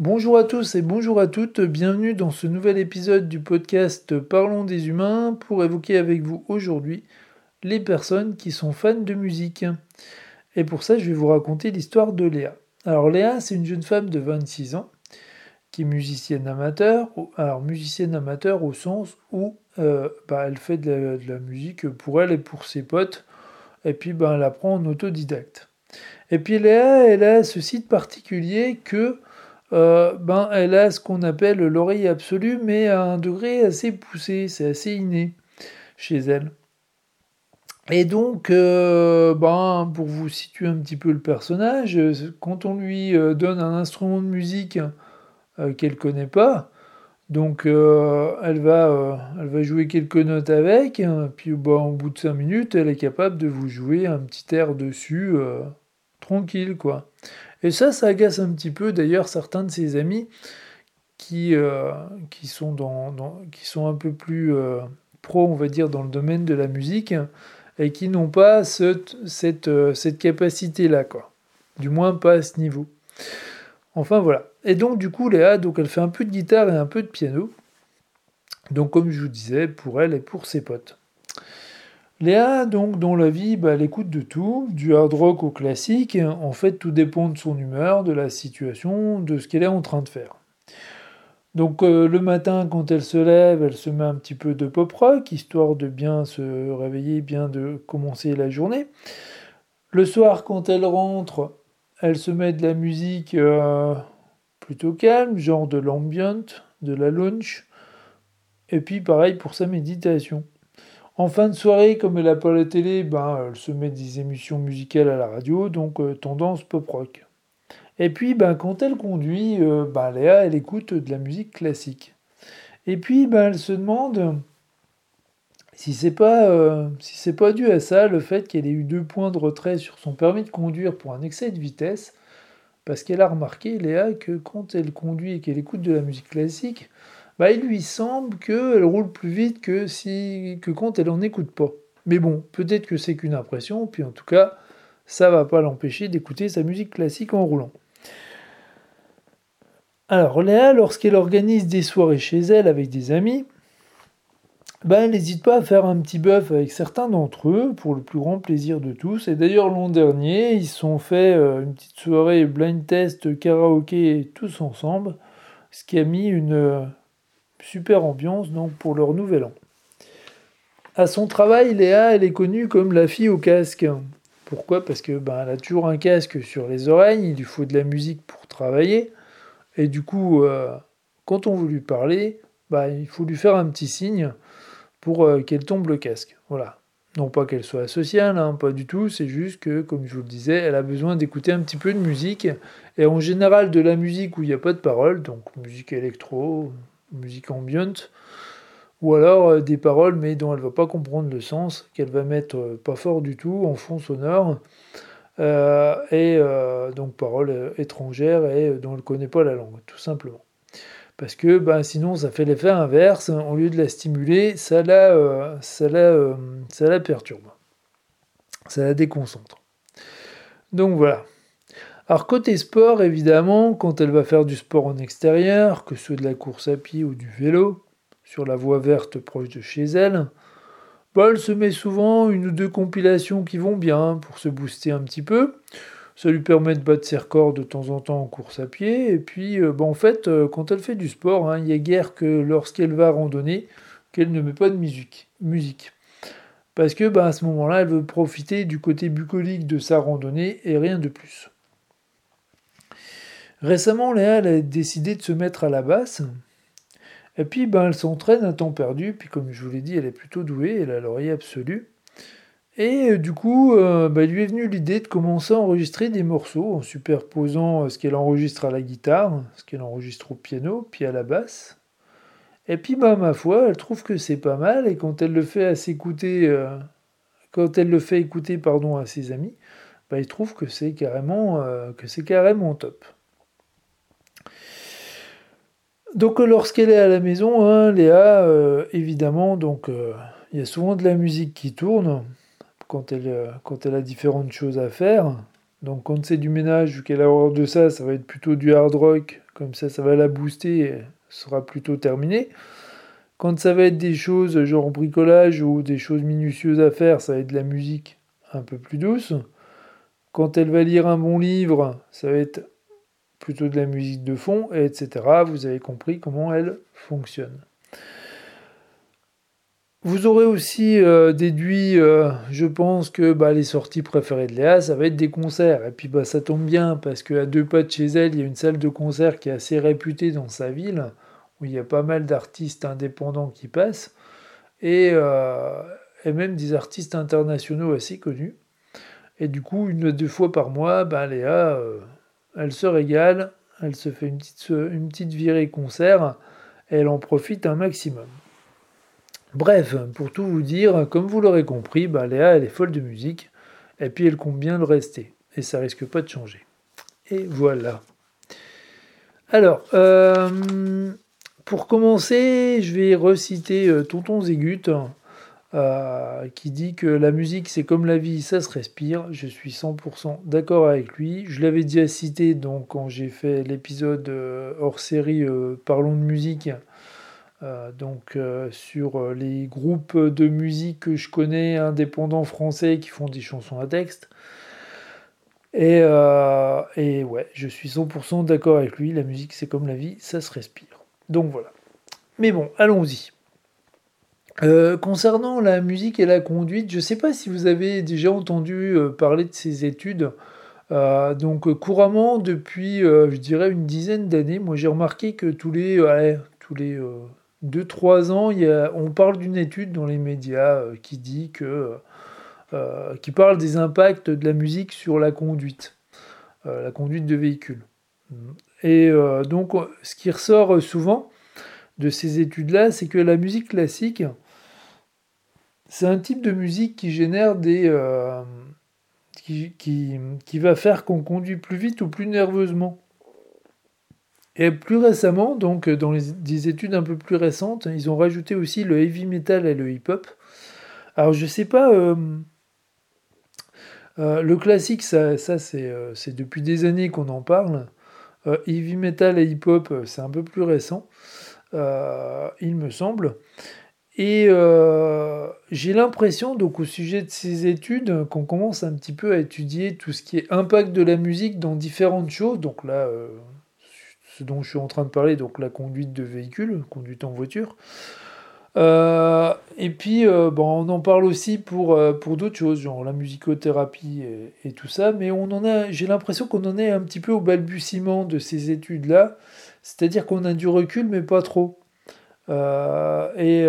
Bonjour à tous et bonjour à toutes, bienvenue dans ce nouvel épisode du podcast Parlons des humains pour évoquer avec vous aujourd'hui les personnes qui sont fans de musique. Et pour ça, je vais vous raconter l'histoire de Léa. Alors Léa, c'est une jeune femme de 26 ans qui est musicienne amateur. Alors musicienne amateur au sens où euh, bah, elle fait de la, musique pour elle et pour ses potes. Et puis bah, elle apprend en autodidacte. Et puis Léa, elle a ce site particulier que euh, ben, elle a ce qu'on appelle l'oreille absolue, mais à un degré assez poussé, c'est assez inné chez elle. Et donc, euh, ben, pour vous situer un petit peu le personnage, quand on lui euh, donne un instrument de musique qu'elle connaît pas, donc elle, va, elle va jouer quelques notes avec, puis ben, au bout de 5 minutes, elle est capable de vous jouer un petit air dessus, tranquille, quoi. Et ça, ça agace un petit peu d'ailleurs certains de ses amis qui, euh, sont, un peu plus euh, pro, on va dire, dans le domaine de la musique et qui n'ont pas cette, cette, euh, cette capacité-là, quoi. Du moins pas à ce niveau. Enfin voilà. Et donc du coup, Léa, donc elle fait un peu de guitare et un peu de piano. Donc comme je vous disais, pour elle et pour ses potes. Léa, donc, dans la vie, bah, elle écoute de tout, du hard rock au classique. En fait, tout dépend de son humeur, de la situation, de ce qu'elle est en train de faire. Donc, euh, le matin, quand elle se lève, elle se met un petit peu de pop rock, histoire de bien se réveiller, bien de commencer la journée. Le soir, quand elle rentre, elle se met de la musique euh, plutôt calme, genre de l'ambient, de la lounge. Et puis, pareil pour sa méditation. En fin de soirée, comme elle n'a pas la télé, ben, elle se met des émissions musicales à la radio, donc euh, tendance pop rock. Et puis, ben, quand elle conduit, euh, ben, Léa, elle écoute de la musique classique. Et puis, ben, elle se demande si c'est pas, euh, si pas dû à ça, le fait qu'elle ait eu deux points de retrait sur son permis de conduire pour un excès de vitesse, parce qu'elle a remarqué, Léa, que quand elle conduit et qu'elle écoute de la musique classique, bah, il lui semble qu'elle roule plus vite que, si, que quand elle n'en écoute pas. Mais bon, peut-être que c'est qu'une impression, puis en tout cas, ça va pas l'empêcher d'écouter sa musique classique en roulant. Alors Léa, lorsqu'elle organise des soirées chez elle avec des amis, ben, elle n'hésite pas à faire un petit bœuf avec certains d'entre eux pour le plus grand plaisir de tous. Et d'ailleurs l'an dernier, ils se sont fait euh, une petite soirée blind test karaoké tous ensemble, ce qui a mis une, super ambiance donc pour leur nouvel an. À son travail, Léa, elle est connue comme la fille au casque. Pourquoi? Parce que ben, elle a toujours un casque sur les oreilles, il lui faut de la musique pour travailler. Et du coup, euh, quand on veut lui parler, ben, il faut lui faire un petit signe pour euh, qu'elle tombe le casque. Voilà. Non pas qu'elle soit sociale, hein, pas du tout, c'est juste que, comme je vous le disais, elle a besoin d'écouter un petit peu de musique, et en général de la musique où il n'y a pas de paroles, donc musique électro, musique ambiante, ou alors euh, des paroles mais dont elle va pas comprendre le sens, qu'elle va mettre euh, pas fort du tout en fond sonore, euh, et donc paroles étrangères et dont elle ne connaît pas la langue, tout simplement. Parce que ben, sinon ça fait l'effet inverse, au lieu de la stimuler, ça la, ça la, ça la perturbe, ça la déconcentre. Donc voilà. Alors côté sport, évidemment, quand elle va faire du sport en extérieur, que ce soit de la course à pied ou du vélo, sur la voie verte proche de chez elle, bah, elle se met souvent une ou deux compilations qui vont bien pour se booster un petit peu. Ça lui permet de battre ses records de temps en temps en course à pied. Et puis, euh, bah, en fait, euh, quand elle fait du sport, hein, il n'y a guère que lorsqu'elle va randonner qu'elle ne met pas de musique. musique. Parce que bah, à ce moment-là, elle veut profiter du côté bucolique de sa randonnée et rien de plus. Récemment, Léa a décidé de se mettre à la basse. Et puis, ben, elle s'entraîne à temps perdu. Puis, comme je vous l'ai dit, elle est plutôt douée, elle a l'oreille absolue. Et euh, du coup, euh, ben, lui est venue l'idée de commencer à enregistrer des morceaux en superposant euh, ce qu'elle enregistre à la guitare, ce qu'elle enregistre au piano, puis à la basse. Et puis, ben, ma foi, elle trouve que c'est pas mal. Et quand elle le fait à s'écouter, quand elle le fait écouter, pardon, à ses amis, ben, il trouve que c'est carrément, que c'est carrément top. Donc lorsqu'elle est à la maison, hein, Léa, euh, évidemment, donc euh, il y a souvent de la musique qui tourne quand elle, euh, quand elle a différentes choses à faire. Donc quand c'est du ménage, vu qu'elle a horreur de ça, ça va être plutôt du hard rock, comme ça ça va la booster et sera plutôt terminé. Quand ça va être des choses genre bricolage ou des choses minutieuses à faire, ça va être de la musique un peu plus douce. Quand elle va lire un bon livre, ça va être plutôt de la musique de fond, etc. Vous avez compris comment elle fonctionne. Vous aurez aussi euh, déduit, euh, je pense, que bah, les sorties préférées de Léa, ça va être des concerts. Et puis bah, ça tombe bien, parce qu'à deux pas de chez elle, il y a une salle de concert qui est assez réputée dans sa ville, où il y a pas mal d'artistes indépendants qui passent, et, euh, et, même des artistes internationaux assez connus. Et du coup, une ou deux fois par mois, bah, Léa, elle se régale, elle se fait une petite, une petite virée concert, elle en profite un maximum. Bref, pour tout vous dire, comme vous l'aurez compris, bah, Léa, elle est folle de musique, et puis elle compte bien le rester, et ça risque pas de changer. Et voilà. Alors, euh, pour commencer, je vais reciter euh, Tonton Zégut, euh, qui dit que la musique c'est comme la vie, ça se respire. Je suis 100% d'accord avec lui. Je l'avais déjà cité donc quand j'ai fait l'épisode hors série Parlons de musique euh, donc euh, sur euh, les groupes de musique que je connais indépendants français qui font des chansons à texte. Et, et ouais, je suis 100% d'accord avec lui, la musique c'est comme la vie, ça se respire. Donc voilà. Mais bon, allons-y. Concernant la musique et la conduite, je ne sais pas si vous avez déjà entendu parler de ces études. donc couramment depuis, je dirais, une dizaine d'années, moi j'ai remarqué que tous les, tous les 2-3 ans, on parle d'une étude dans les médias euh, qui dit que euh, qui parle des impacts de la musique sur la conduite, euh, la conduite de véhicules. Et donc, ce qui ressort souvent de ces études-là, c'est que la musique classique, c'est un type de musique qui génère des. qui, qui, va faire qu'on conduit plus vite ou plus nerveusement. Et plus récemment, donc dans des études un peu plus récentes, ils ont rajouté aussi le heavy metal et le hip-hop. Alors je sais pas, euh, euh, le classique, ça, euh, c'est depuis des années qu'on en parle. heavy metal et hip-hop, c'est un peu plus récent, il me semble. Et j'ai l'impression, donc au sujet de ces études, qu'on commence un petit peu à étudier tout ce qui est impact de la musique dans différentes choses. Donc là, ce dont je suis en train de parler, donc la conduite de véhicule, conduite en voiture. Euh, et puis, euh, bon, on en parle aussi pour, euh, pour d'autres choses, genre la musicothérapie et, tout ça, mais on en a, j'ai l'impression qu'on en est un petit peu au balbutiement de ces études-là, c'est-à-dire qu'on a du recul, mais pas trop. Et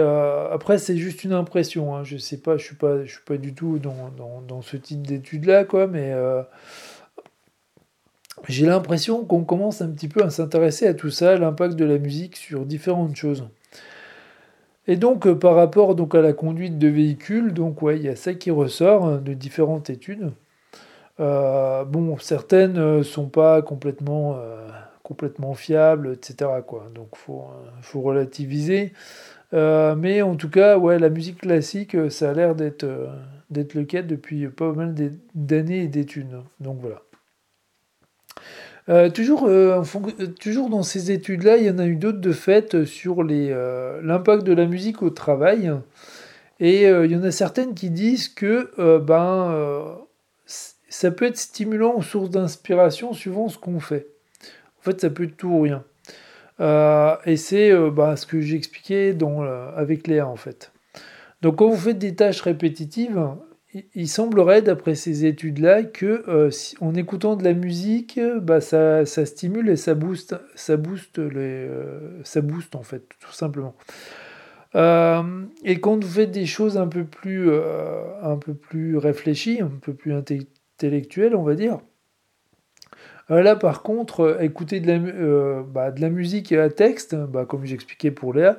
après, c'est juste une impression, hein, je sais pas, je suis pas, suis pas du tout dans, dans, ce type d'études-là, quoi, mais j'ai l'impression qu'on commence un petit peu à s'intéresser à tout ça, l'impact de la musique sur différentes choses. Et donc euh, par rapport donc à la conduite de véhicules, donc ouais, il y a ça qui ressort hein, de différentes études. Euh, bon, certaines ne euh, sont pas complètement, complètement fiables, etc. Quoi. Donc faut, faut relativiser. mais en tout cas, ouais, la musique classique, ça a l'air d'être le cas depuis pas mal d'années et d'études. Donc voilà. Euh, toujours, euh, euh, toujours dans ces études-là, il y en a eu d'autres de fait sur l'impact de la musique au travail. Et il y en a certaines qui disent que ben, ça peut être stimulant aux sources d'inspiration suivant ce qu'on fait. En fait, ça peut être tout ou rien. et c'est ben, ce que j'expliquais avec Léa en fait. Donc quand vous faites des tâches répétitives, il semblerait, d'après ces études-là, que euh, en écoutant de la musique, bah, ça, stimule et ça booste, ça booste, les, euh, ça booste en fait, tout simplement. Euh, et quand vous faites des choses un peu plus, un peu plus réfléchies, un peu plus intellectuelles, on va dire, là par contre, écouter de la, bah, de musique à texte, bah, comme j'expliquais pour Léa,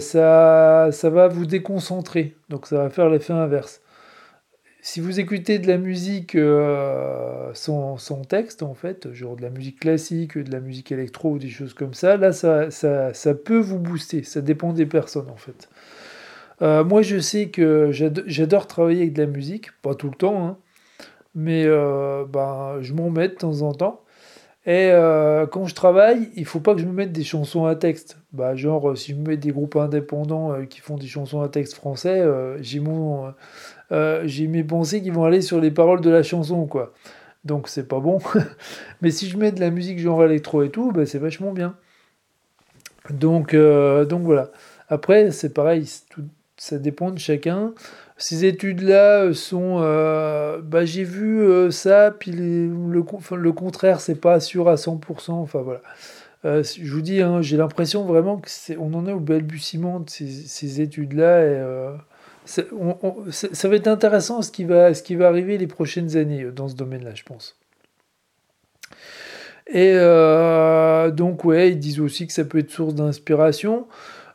ça, ça va vous déconcentrer, donc ça va faire l'effet inverse si vous écoutez de la musique euh, sans, texte, en fait, genre de la musique classique, de la musique électro des choses comme ça, là, ça, ça, peut vous booster. Ça dépend des personnes, en fait. Euh, moi, je sais que j'adore travailler avec de la musique, pas tout le temps, hein, mais ben, je m'en mets de temps en temps. Et quand je travaille, il faut pas que je me mette des chansons à texte. Bah, genre, si je me mets des groupes indépendants qui font des chansons à texte français, j'ai mon, j'ai mes pensées qui vont aller sur les paroles de la chanson, quoi. Donc c'est pas bon. Mais si je mets de la musique genre électro et tout, bah, c'est vachement bien. Donc, donc voilà. Après, c'est pareil, tout, ça dépend de chacun. Ces études-là sont. Euh, bah, j'ai vu euh, ça, puis le, le, contraire, c'est pas sûr à 100%. Enfin voilà. Euh, je vous dis, hein, j'ai l'impression vraiment que on en est au balbutiement de ces, ces études-là. Et, ça va être intéressant ce qui va, ce qui va arriver les prochaines années dans ce domaine-là, je pense. Et donc, ouais, ils disent aussi que ça peut être source d'inspiration.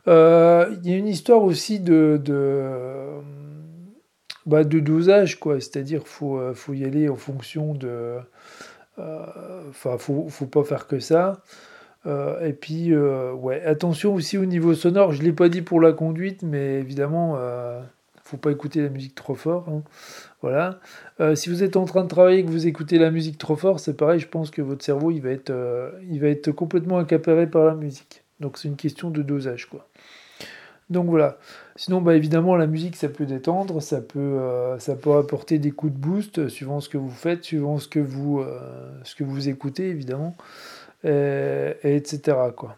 Euh, il y a une histoire aussi de, bah, de dosage, quoi. C'est-à-dire faut euh, faut y aller en fonction de. Euh, enfin, faut, faut pas faire que ça. et puis, ouais, attention aussi au niveau sonore. Je l'ai pas dit pour la conduite, mais évidemment, faut pas écouter la musique trop fort. Hein. Voilà. si vous êtes en train de travailler et que vous écoutez la musique trop fort, c'est pareil. Je pense que votre cerveau, il va être, il va être complètement accaparé par la musique. Donc c'est une question de dosage, quoi. Donc voilà. Sinon, bah, évidemment, la musique, ça peut détendre, ça peut, euh, ça peut apporter des coups de boost euh, suivant ce que vous faites, suivant ce que vous, euh, ce que vous écoutez, évidemment, et, etc. Quoi.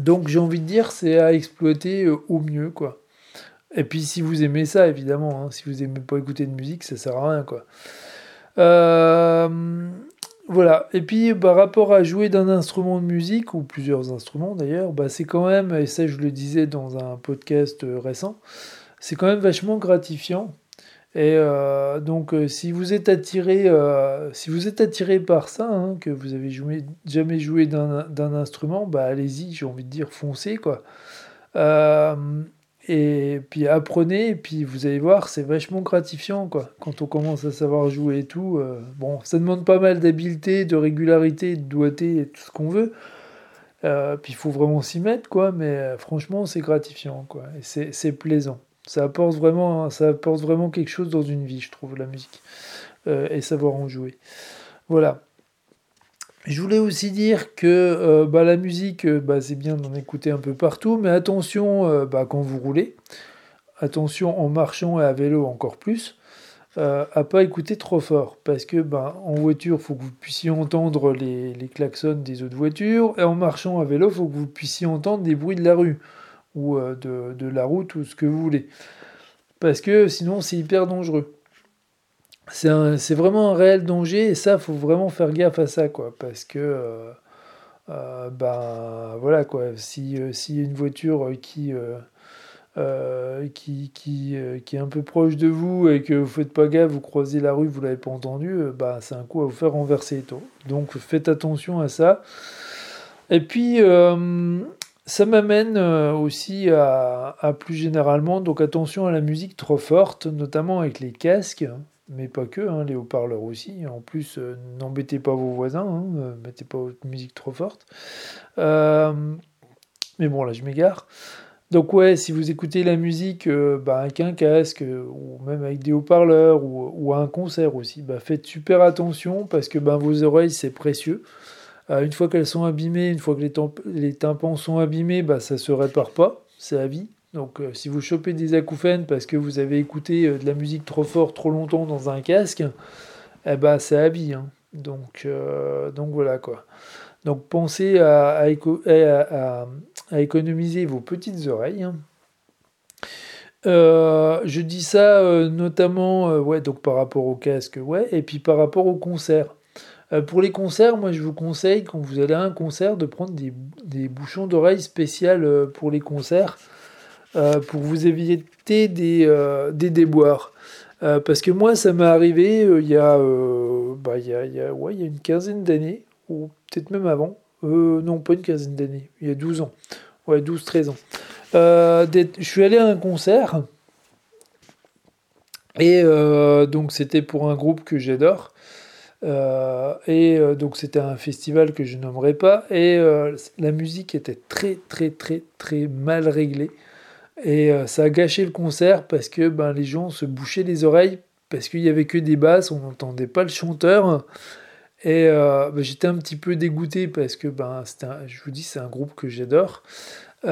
Donc j'ai envie de dire, c'est à exploiter au mieux, quoi. Et puis si vous aimez ça, évidemment, hein, si vous aimez pas écouter de musique, ça sert à rien. Voilà. Et puis, par rapport à jouer d'un instrument de musique, ou plusieurs instruments d'ailleurs, bah, c'est quand même, et ça je le disais dans un podcast euh, récent, c'est quand même vachement gratifiant. Et euh, donc, euh, si vous êtes attiré, si vous êtes attiré par ça, hein, que vous avez jamais joué d'un instrument, bah allez-y, j'ai envie de dire foncez quoi. Et puis apprenez, et puis vous allez voir, c'est vachement gratifiant, quoi. Quand on commence à savoir jouer et tout. Euh, bon, ça demande pas mal d'habileté, de régularité, de doigté et tout ce qu'on veut. Euh, puis il faut vraiment s'y mettre, quoi. Mais euh, franchement, c'est gratifiant, quoi. Et c'est plaisant. Ça apporte, vraiment, ça apporte vraiment quelque chose dans une vie, je trouve, la musique. et savoir en jouer. Voilà. Je voulais aussi dire que euh, bah, la musique, euh, bah, c'est bien d'en écouter un peu partout, mais attention euh, bah, quand vous roulez, attention en marchant et à vélo encore plus, à pas écouter trop fort, parce que en voiture, il faut que vous puissiez entendre les, les, klaxons des autres voitures, et en marchant à vélo, il faut que vous puissiez entendre des bruits de la rue, ou de, de la route, ou ce que vous voulez. Parce que sinon, c'est hyper dangereux c'est vraiment un réel danger et ça, faut vraiment faire gaffe à ça, quoi, parce que euh, euh, ben voilà quoi, si euh, a une voiture qui est un peu proche de vous et que vous faites pas gaffe, vous croisez la rue, vous l'avez pas entendu, bah, c'est un coup à vous faire renverser taux. Donc faites attention à ça. Et puis ça m'amène aussi à, plus généralement, donc attention à la musique trop forte, notamment avec les casques mais pas que, hein, les haut-parleurs aussi. En plus, euh, n'embêtez pas vos voisins, hein, euh, mettez pas votre musique trop forte. Euh, mais bon, là, je m'égare. Donc ouais, si vous écoutez la musique bah, avec un casque, ou même avec des haut-parleurs, ou, à un concert aussi, bah, faites super attention, parce que bah, vos oreilles, c'est précieux. une fois qu'elles sont abîmées, une fois que les, les tympans sont abîmés, bah, ça se répare pas, c'est à vie. Donc euh, si vous chopez des acouphènes parce que vous avez écouté euh, de la musique trop fort trop longtemps dans un casque, eh ben ça habille. Hein. Donc, euh, donc voilà quoi. Donc pensez à, économiser vos petites oreilles. Hein. je dis ça notamment ouais, donc par rapport au casque, ouais, et puis par rapport au concert. pour les concerts, moi je vous conseille quand vous allez à un concert de prendre des, des bouchons d'oreilles spéciales pour les concerts. Euh, pour vous éviter des, euh, des déboires. Euh, parce que moi, ça m'est arrivé il y, a, bah, il, y a, ouais, il y a une quinzaine d'années, ou peut-être même avant. non, pas une quinzaine d'années, il y a 12 ans. Ouais, 12-13 ans. je suis allé à un concert. Et donc, c'était pour un groupe que j'adore. et donc c'était un festival que je nommerai pas et la musique était très très très très mal réglée et euh, ça a gâché le concert parce que ben, les gens se bouchaient les oreilles parce qu'il y avait que des basses, on n'entendait pas le chanteur. Et euh, bah, j'étais un petit peu dégoûté parce que ben, un, je vous dis, c'est un groupe que j'adore. Et,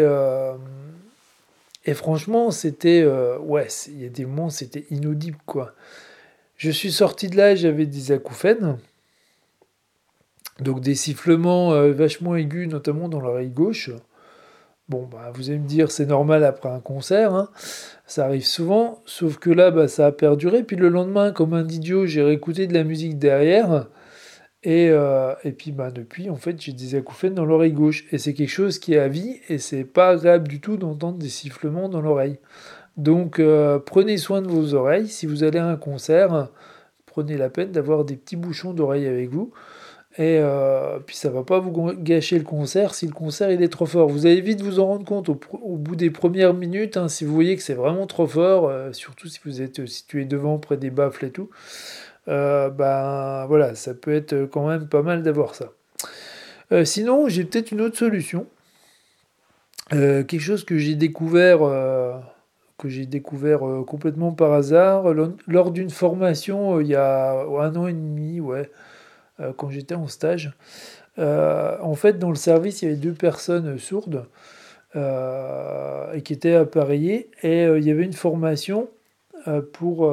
euh, et franchement, c'était. ouais, il y a des moments, c'était inaudible, quoi. Je suis sorti de là, j'avais des acouphènes. Donc des sifflements vachement aigus, notamment dans l'oreille gauche. Bon, bah, vous allez me dire, c'est normal après un concert, hein. ça arrive souvent, sauf que là, bah, ça a perduré. Puis le lendemain, comme un idiot, j'ai réécouté de la musique derrière. Et, euh, et puis bah, depuis, en fait, j'ai des acouphènes dans l'oreille gauche. Et c'est quelque chose qui est à vie, et c'est pas agréable du tout d'entendre des sifflements dans l'oreille. Donc euh, prenez soin de vos oreilles. Si vous allez à un concert, prenez la peine d'avoir des petits bouchons d'oreille avec vous. Et euh, puis ça va pas vous gâcher le concert si le concert il est trop fort. Vous allez vite vous en rendre compte au, bout des premières minutes, hein, si vous voyez que c'est vraiment trop fort, euh, surtout si vous êtes situé devant près des baffles et tout. Euh, ben voilà, ça peut être quand même pas mal d'avoir ça. sinon, j'ai peut-être une autre solution. quelque chose que j'ai découvert, que j'ai découvert complètement par hasard lors d'une formation il y a un an et demi, ouais. Euh, quand j'étais en stage. Euh, en fait, dans le service, il y avait deux personnes sourdes euh, et qui étaient appareillées. Et il y avait une formation pour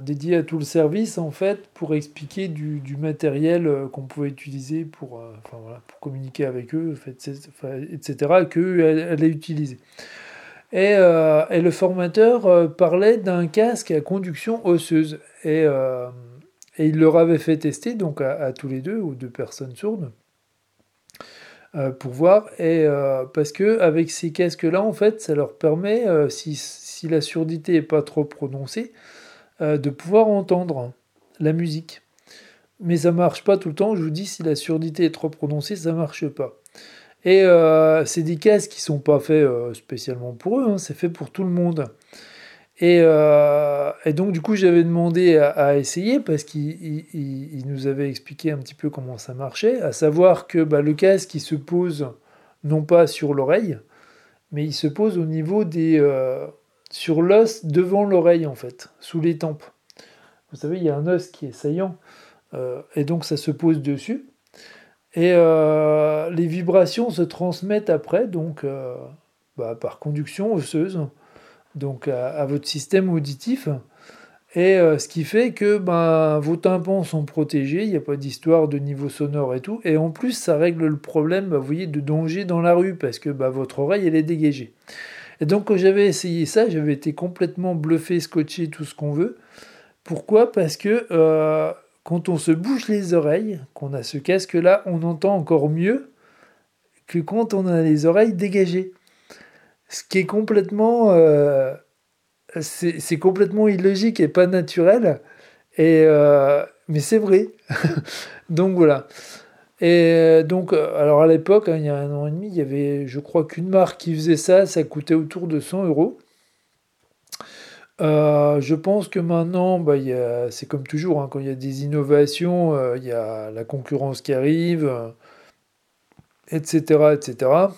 dédiée à tout le service, en fait, pour expliquer du, matériel qu'on pouvait utiliser pour, enfin, voilà, pour communiquer avec eux, etc., qu'eux allaient utiliser. Et, et, le formateur parlait d'un casque à conduction osseuse. Et et il leur avait fait tester, donc à, tous les deux, ou deux personnes sourdes, euh, pour voir. Et euh, parce que avec ces casques-là, en fait, ça leur permet, euh, si, si, la surdité n'est pas trop prononcée, de pouvoir entendre la musique. Mais ça marche pas tout le temps. Je vous dis, si la surdité est trop prononcée, ça marche pas. Et c'est des casques qui sont pas faits spécialement pour eux, hein, c'est fait pour tout le monde. Euh, et, donc, du coup, j'avais demandé à, essayer parce qu'il nous avait expliqué un petit peu comment ça marchait, à savoir que bah, le casque, il se pose non pas sur l'oreille, mais il se pose au niveau des. Euh, sur l'os devant l'oreille, en fait, sous les tempes. Vous savez, il y a un os qui est saillant, euh, et donc ça se pose dessus. Et les vibrations se transmettent après, donc bah, par conduction osseuse donc à, votre système auditif. Et euh, ce qui fait que ben, vos tympans sont protégés, il n'y a pas d'histoire de niveau sonore et tout. Et en plus, ça règle le problème, ben, vous voyez, de danger dans la rue, parce que ben, votre oreille, elle est dégagée. Et donc quand j'avais essayé ça, j'avais été complètement bluffé, scotché, tout ce qu'on veut. Pourquoi? Parce que euh, quand on se bouge les oreilles, qu'on a ce casque-là, on entend encore mieux que quand on a les oreilles dégagées. Ce qui est complètement. Euh, c'est complètement illogique et pas naturel. Et, euh, mais c'est vrai. donc voilà. Et donc, alors à l'époque, hein, il y a un an et demi, il y avait, je crois qu'une marque qui faisait ça, ça coûtait autour de 100 euros. Euh, je pense que maintenant, bah, c'est comme toujours, hein, quand il y a des innovations, il y a la concurrence qui arrive, etc., etc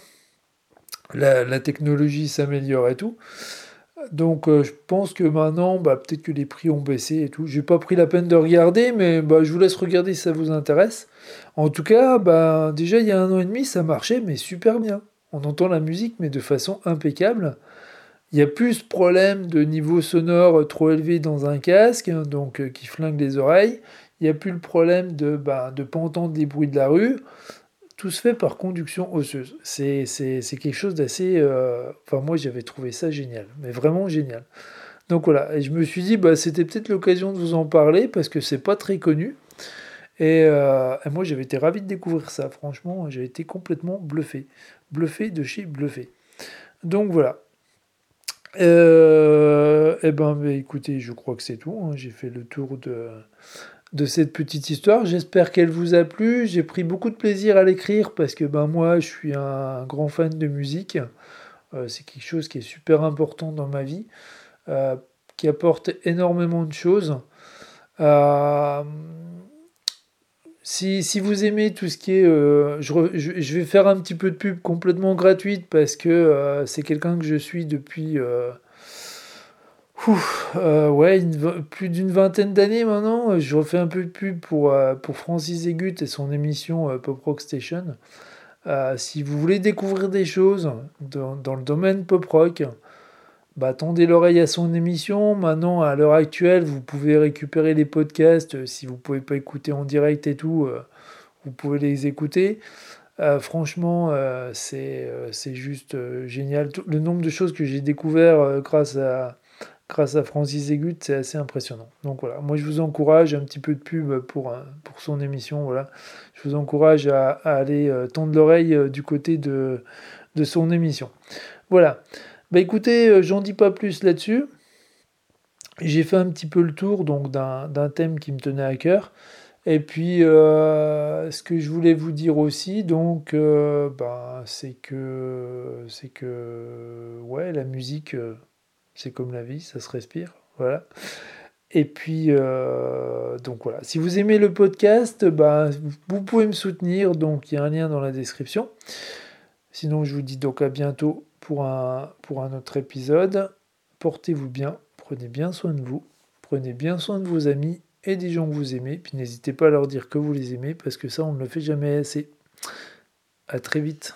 la, technologie s'améliore et tout. Donc euh, je pense que maintenant, bah, peut-être que les prix ont baissé et tout. J'ai pas pris la peine de regarder, mais bah, je vous laisse regarder si ça vous intéresse. En tout cas, bah, déjà il y a un an et demi, ça marchait, mais super bien. On entend la musique, mais de façon impeccable. Il y a plus de problème de niveau sonore trop élevé dans un casque, hein, donc euh, qui flingue les oreilles. Il n'y a plus le problème de ne bah, pas entendre des bruits de la rue se fait par conduction osseuse. C'est quelque chose d'assez... Euh, enfin, moi, j'avais trouvé ça génial, mais vraiment génial. Donc voilà, et je me suis dit, bah, c'était peut-être l'occasion de vous en parler, parce que c'est pas très connu. Et, euh, moi, j'avais été ravi de découvrir ça. Franchement, j'ai été complètement bluffé. Bluffé de chez bluffé. Donc voilà. Euh, eh ben, écoutez, je crois que c'est tout. Hein. J'ai fait le tour de, de cette petite histoire. J'espère qu'elle vous a plu. J'ai pris beaucoup de plaisir à l'écrire parce que ben, moi, je suis un grand fan de musique. Euh, c'est quelque chose qui est super important dans ma vie, euh, qui apporte énormément de choses. Euh, si, vous aimez tout ce qui est... Je, vais faire un petit peu de pub complètement gratuite parce que c'est quelqu'un que je suis depuis euh, ouais, plus d'une vingtaine d'années maintenant. Je refais un peu de pub pour, euh, pour Francis Egut et son émission euh, Pop Rock Station. si vous voulez découvrir des choses dans, dans le domaine pop rock, bah, tendez l'oreille à son émission. Maintenant, à l'heure actuelle, vous pouvez récupérer les podcasts. Si vous ne pouvez pas écouter en direct et tout, vous pouvez les écouter. franchement, c'est juste génial. le nombre de choses que j'ai découvert grâce à grâce à Francis Egut, c'est assez impressionnant. Donc voilà, moi je vous encourage, un petit peu de pub pour, euh, pour son émission, voilà. Je vous encourage à, aller euh, tendre l'oreille euh, du côté de, de son émission. Voilà. Bah écoutez, j'en dis pas plus là-dessus. J'ai fait un petit peu le tour donc d'un thème qui me tenait à cœur. Et puis, ce que je voulais vous dire aussi, donc, bah, c'est que, c'est que, ouais, la musique, c'est comme la vie, ça se respire. Voilà. Et puis, euh, donc voilà. Si vous aimez le podcast, bah, vous pouvez me soutenir. Donc, il y a un lien dans la description. Sinon, je vous dis donc à bientôt pour un, pour un autre épisode. Portez-vous bien. Prenez bien soin de vous. Prenez bien soin de vos amis et des gens que vous aimez. Puis n'hésitez pas à leur dire que vous les aimez parce que ça, on ne le fait jamais assez. À très vite.